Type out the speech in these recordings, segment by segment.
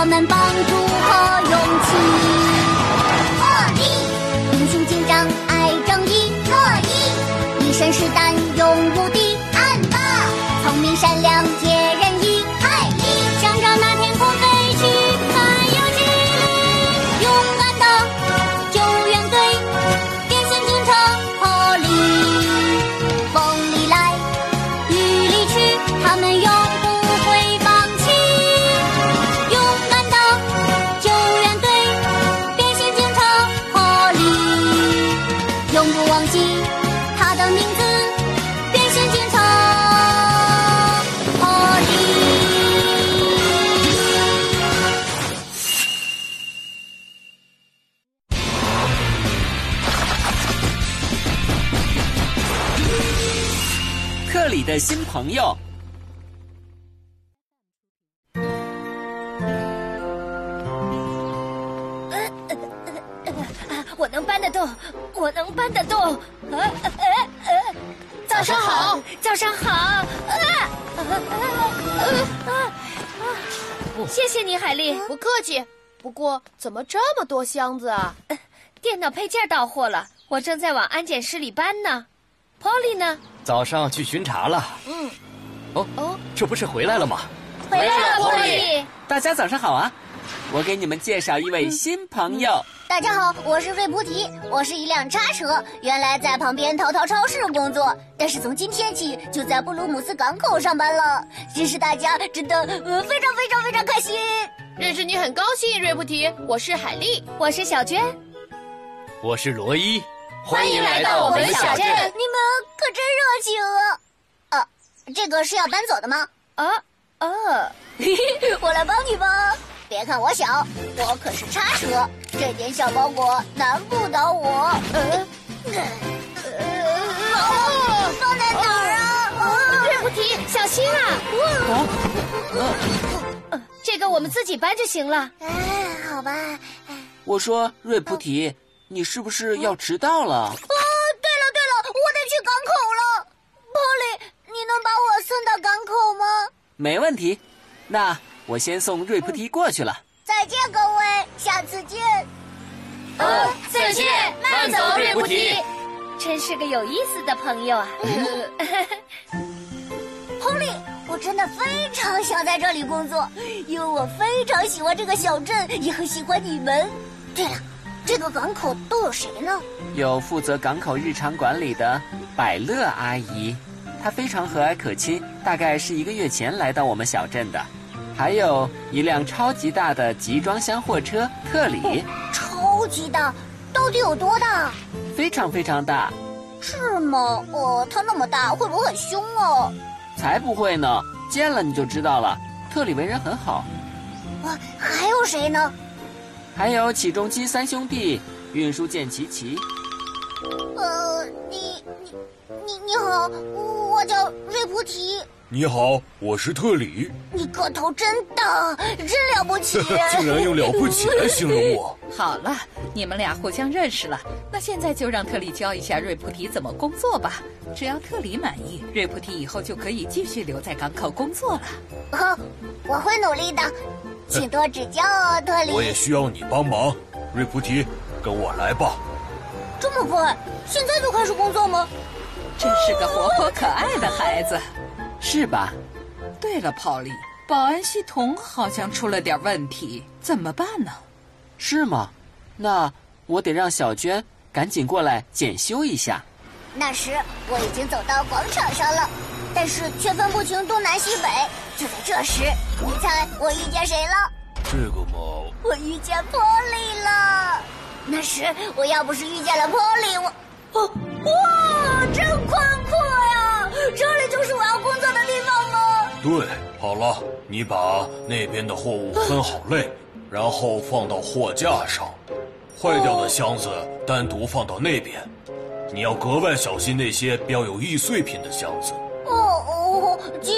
我们帮助和勇气。特例，英雄警长爱正义，特一，一身是胆特里的新朋友，我能搬得动，我能搬得动。呃呃呃，早上好，早上好。啊啊啊啊！谢谢你，海丽。不客气。不过怎么这么多箱子啊？电脑配件到货了，我正在往安检室里搬呢。Polly 呢？早上去巡查了。嗯，哦哦，这不是回来了吗？回来了，Polly 大家早上好啊！我给你们介绍一位新朋友，大家好，我是瑞菩提，我是一辆叉车，原来在旁边淘淘超市工作，但是从今天起就在布鲁姆斯港口上班了。认识大家真的呃非常非常非常开心。认识你很高兴，瑞菩提。我是海丽，我是小娟。我是罗伊，欢迎来到我们小镇。你们可真热情啊！啊，这个是要搬走的吗？啊啊，我来帮你吧。别看我小，我可是叉车，这点小包裹难不倒我。呃，呃，放在哪儿啊？瑞菩提，小心啊！呃这个我们自己搬就行了。哎，好吧。我说瑞菩提，你是不是要迟到了？哦，对了对了，我得去港口了。Polly，你能把我送到港口吗？没问题，那我先送瑞普提过去了。再见，各位，下次见。哦，再见，慢走，瑞普提。真是个有意思的朋友啊！Polly，我真的非常想在这里工作，因为我非常喜欢这个小镇，也很喜欢你们。对了，这个港口都有谁呢？有负责港口日常管理的百乐阿姨，她非常和蔼可亲，大概是一个月前来到我们小镇的。还有一辆超级大的集装箱货车特里，超级大，到底有多大？非常非常大，是吗？哦，它那么大，会不会很凶哦？才不会呢！见了你就知道了。特里为人很好，哇，还有谁呢？还有起重机三兄弟、运输舰琪琪。呃，你你你你好，我叫瑞菩提。你好，我是特里。你个头真大，真了不起！竟然用了不起来形容我。好了，你们俩互相认识了，那现在就让特里教一下瑞菩提怎么工作吧。只要特里满意，瑞菩提以后就可以继续留在港口工作了。好，我会努力的，请多指教哦，特里。我也需要你帮忙，瑞菩提，跟我来吧。这么快，现在就开始工作吗？真是个活泼可爱的孩子。是吧？对了，Polly，保安系统好像出了点问题，怎么办呢？是吗？那我得让小娟赶紧过来检修一下。那时我已经走到广场上了，但是却分不清东南西北。就在这时，你猜我遇见谁了？这个嘛，我遇见 Polly 了。那时我要不是遇见了 Polly，我，哦，哇，真宽阔呀！这里就是我要工作的地方吗？对，好了，你把那边的货物分好类，然后放到货架上，坏掉的箱子单独放到那边。你要格外小心那些标有易碎品的箱子。哦哦，记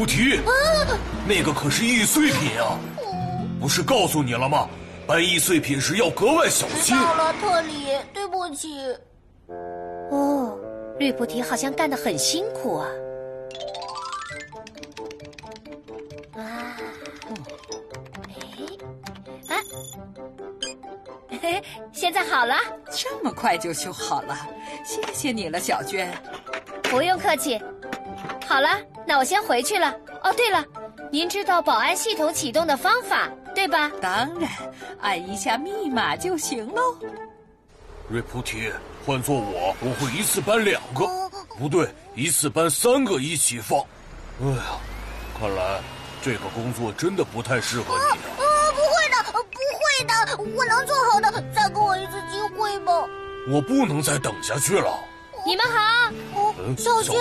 菩提，那个可是易碎品啊！不是告诉你了吗？搬易碎品时要格外小心。到了，特里，对不起。哦，绿菩提好像干得很辛苦啊。啊，哎，啊，嘿，现在好了，这么快就修好了，谢谢你了，小娟。不用客气。好了，那我先回去了。哦，对了，您知道保安系统启动的方法对吧？当然，按一下密码就行喽。瑞菩提，换做我，我会一次搬两个，不对，一次搬三个一起放。哎呀，看来这个工作真的不太适合你。啊，不会的，不会的，我能做好的。再给我一次机会吧。我不能再等下去了。你们好，嗯，小娟，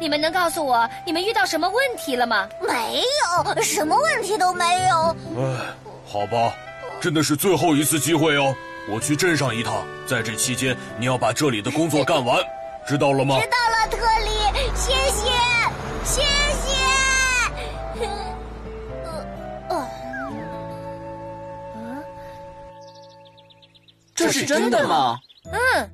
你们能告诉我你们遇到什么问题了吗？没有，什么问题都没有。哎，好吧，真的是最后一次机会哦。我去镇上一趟，在这期间你要把这里的工作干完，知道了吗？知道了，特里，谢谢，谢谢。呃，这是真的吗？嗯，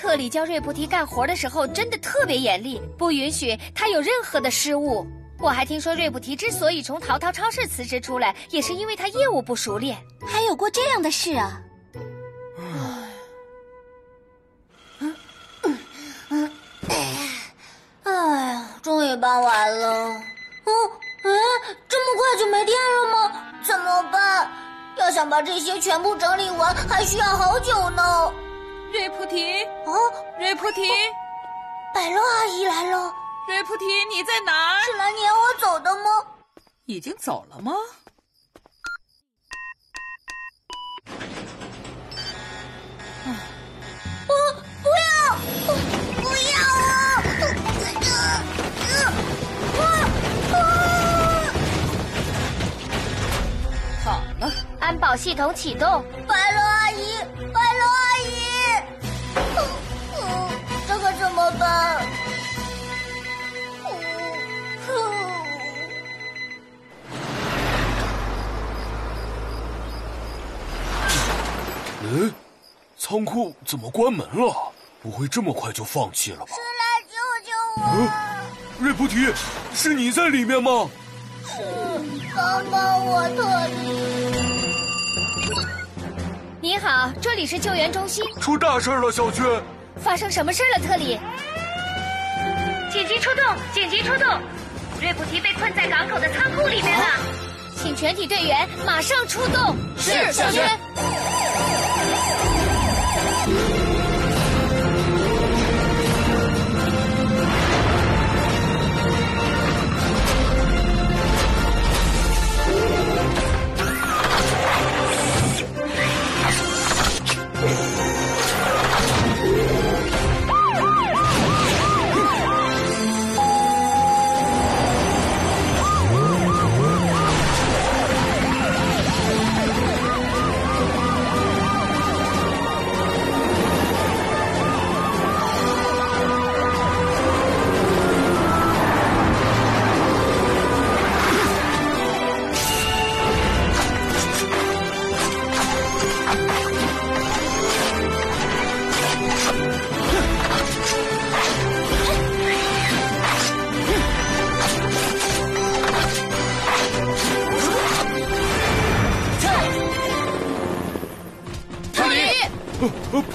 特里教瑞菩提干活的时候真的特别严厉，不允许他有任何的失误。我还听说瑞菩提之所以从淘淘超市辞职出来，也是因为他业务不熟练。还有过这样的事啊？哎呀，终于搬完了。哦，哎，这么快就没电了吗？怎么办？要想把这些全部整理完，还需要好久呢。瑞菩提，哦，瑞菩提，百乐阿姨来了。瑞菩提，你在哪儿？是来撵我走的吗？已经走了吗？不，不要，不要啊！好了，安保系统启动。白乐阿姨，仓库怎么关门了？不会这么快就放弃了吧？谁来救救我！瑞菩提，是你在里面吗？是，帮帮我，特里。你好，这里是救援中心。出大事了，小娟！发生什么事了，特里？紧急出动！紧急出动！瑞普提被困在港口的仓库里面了，请全体队员马上出动。是，小娟。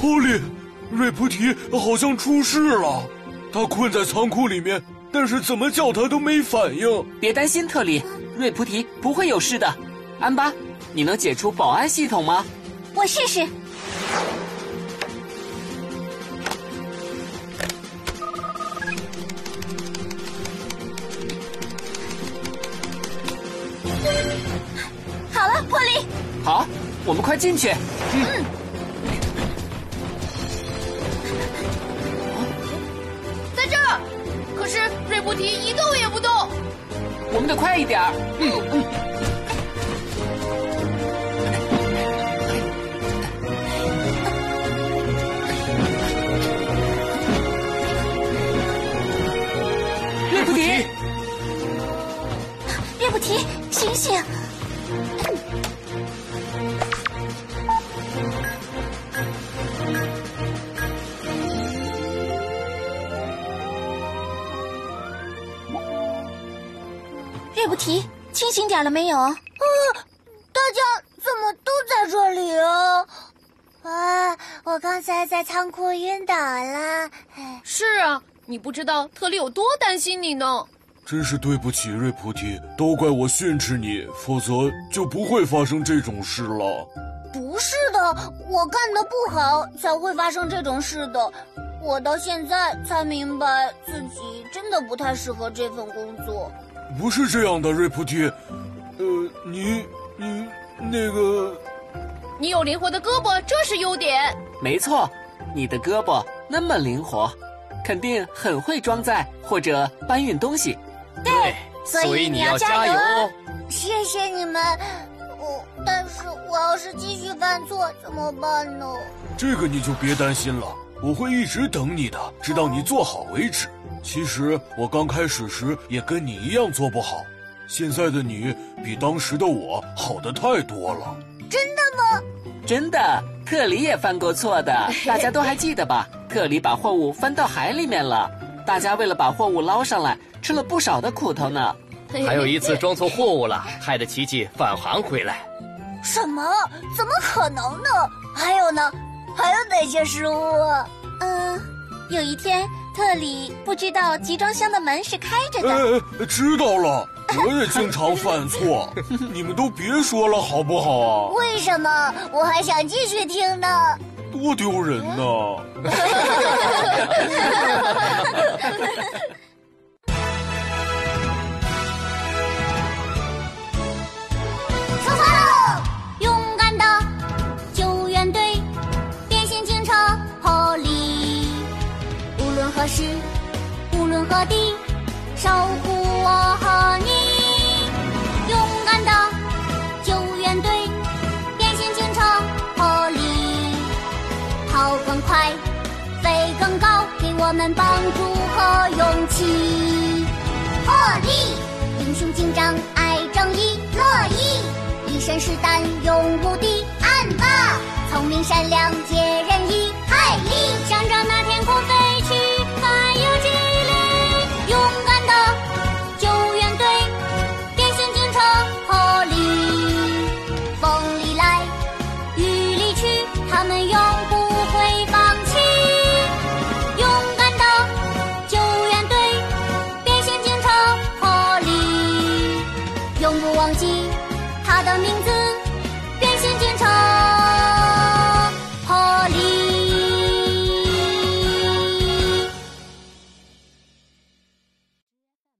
呃，波利，瑞菩提好像出事了，他困在仓库里面，但是怎么叫他都没反应。别担心，特里，瑞菩提不会有事的。安巴，你能解除保安系统吗？我试试。好了，破例。好，我们快进去。嗯。在快一点儿。嗯嗯。瑞布提，清醒点了没有？啊，大家怎么都在这里啊？啊，我刚才在仓库晕倒了。是啊，你不知道特里有多担心你呢。真是对不起，瑞菩提，都怪我训斥你，否则就不会发生这种事了。不是的，我干的不好才会发生这种事的。我到现在才明白自己真的不太适合这份工作。不是这样的，瑞菩提，呃，你你那个，你有灵活的胳膊，这是优点。没错，你的胳膊那么灵活，肯定很会装载或者搬运东西。对，所以你要加油哦。谢谢你们，我但是我要是继续犯错怎么办呢？这个你就别担心了，我会一直等你的，直到你做好为止。其实我刚开始时也跟你一样做不好，现在的你比当时的我好的太多了。真的吗？真的，特里也犯过错的，大家都还记得吧？特里把货物翻到海里面了，大家为了把货物捞上来，吃了不少的苦头呢。还有一次装错货物了，害得琪琪返航回来。什么？怎么可能呢？还有呢？还有哪些失误？嗯，有一天。特里不知道集装箱的门是开着的。哎，知道了，我也经常犯错，你们都别说了好不好啊？为什么？我还想继续听呢。多丢人呢！我的，守护我和你。勇敢的救援队，变形警车，破例跑更快，飞更高，给我们帮助和勇气。破例英雄警长爱正义，乐意一身是胆勇无敌。暗霸聪明善良解人意，海力向着那天空飞。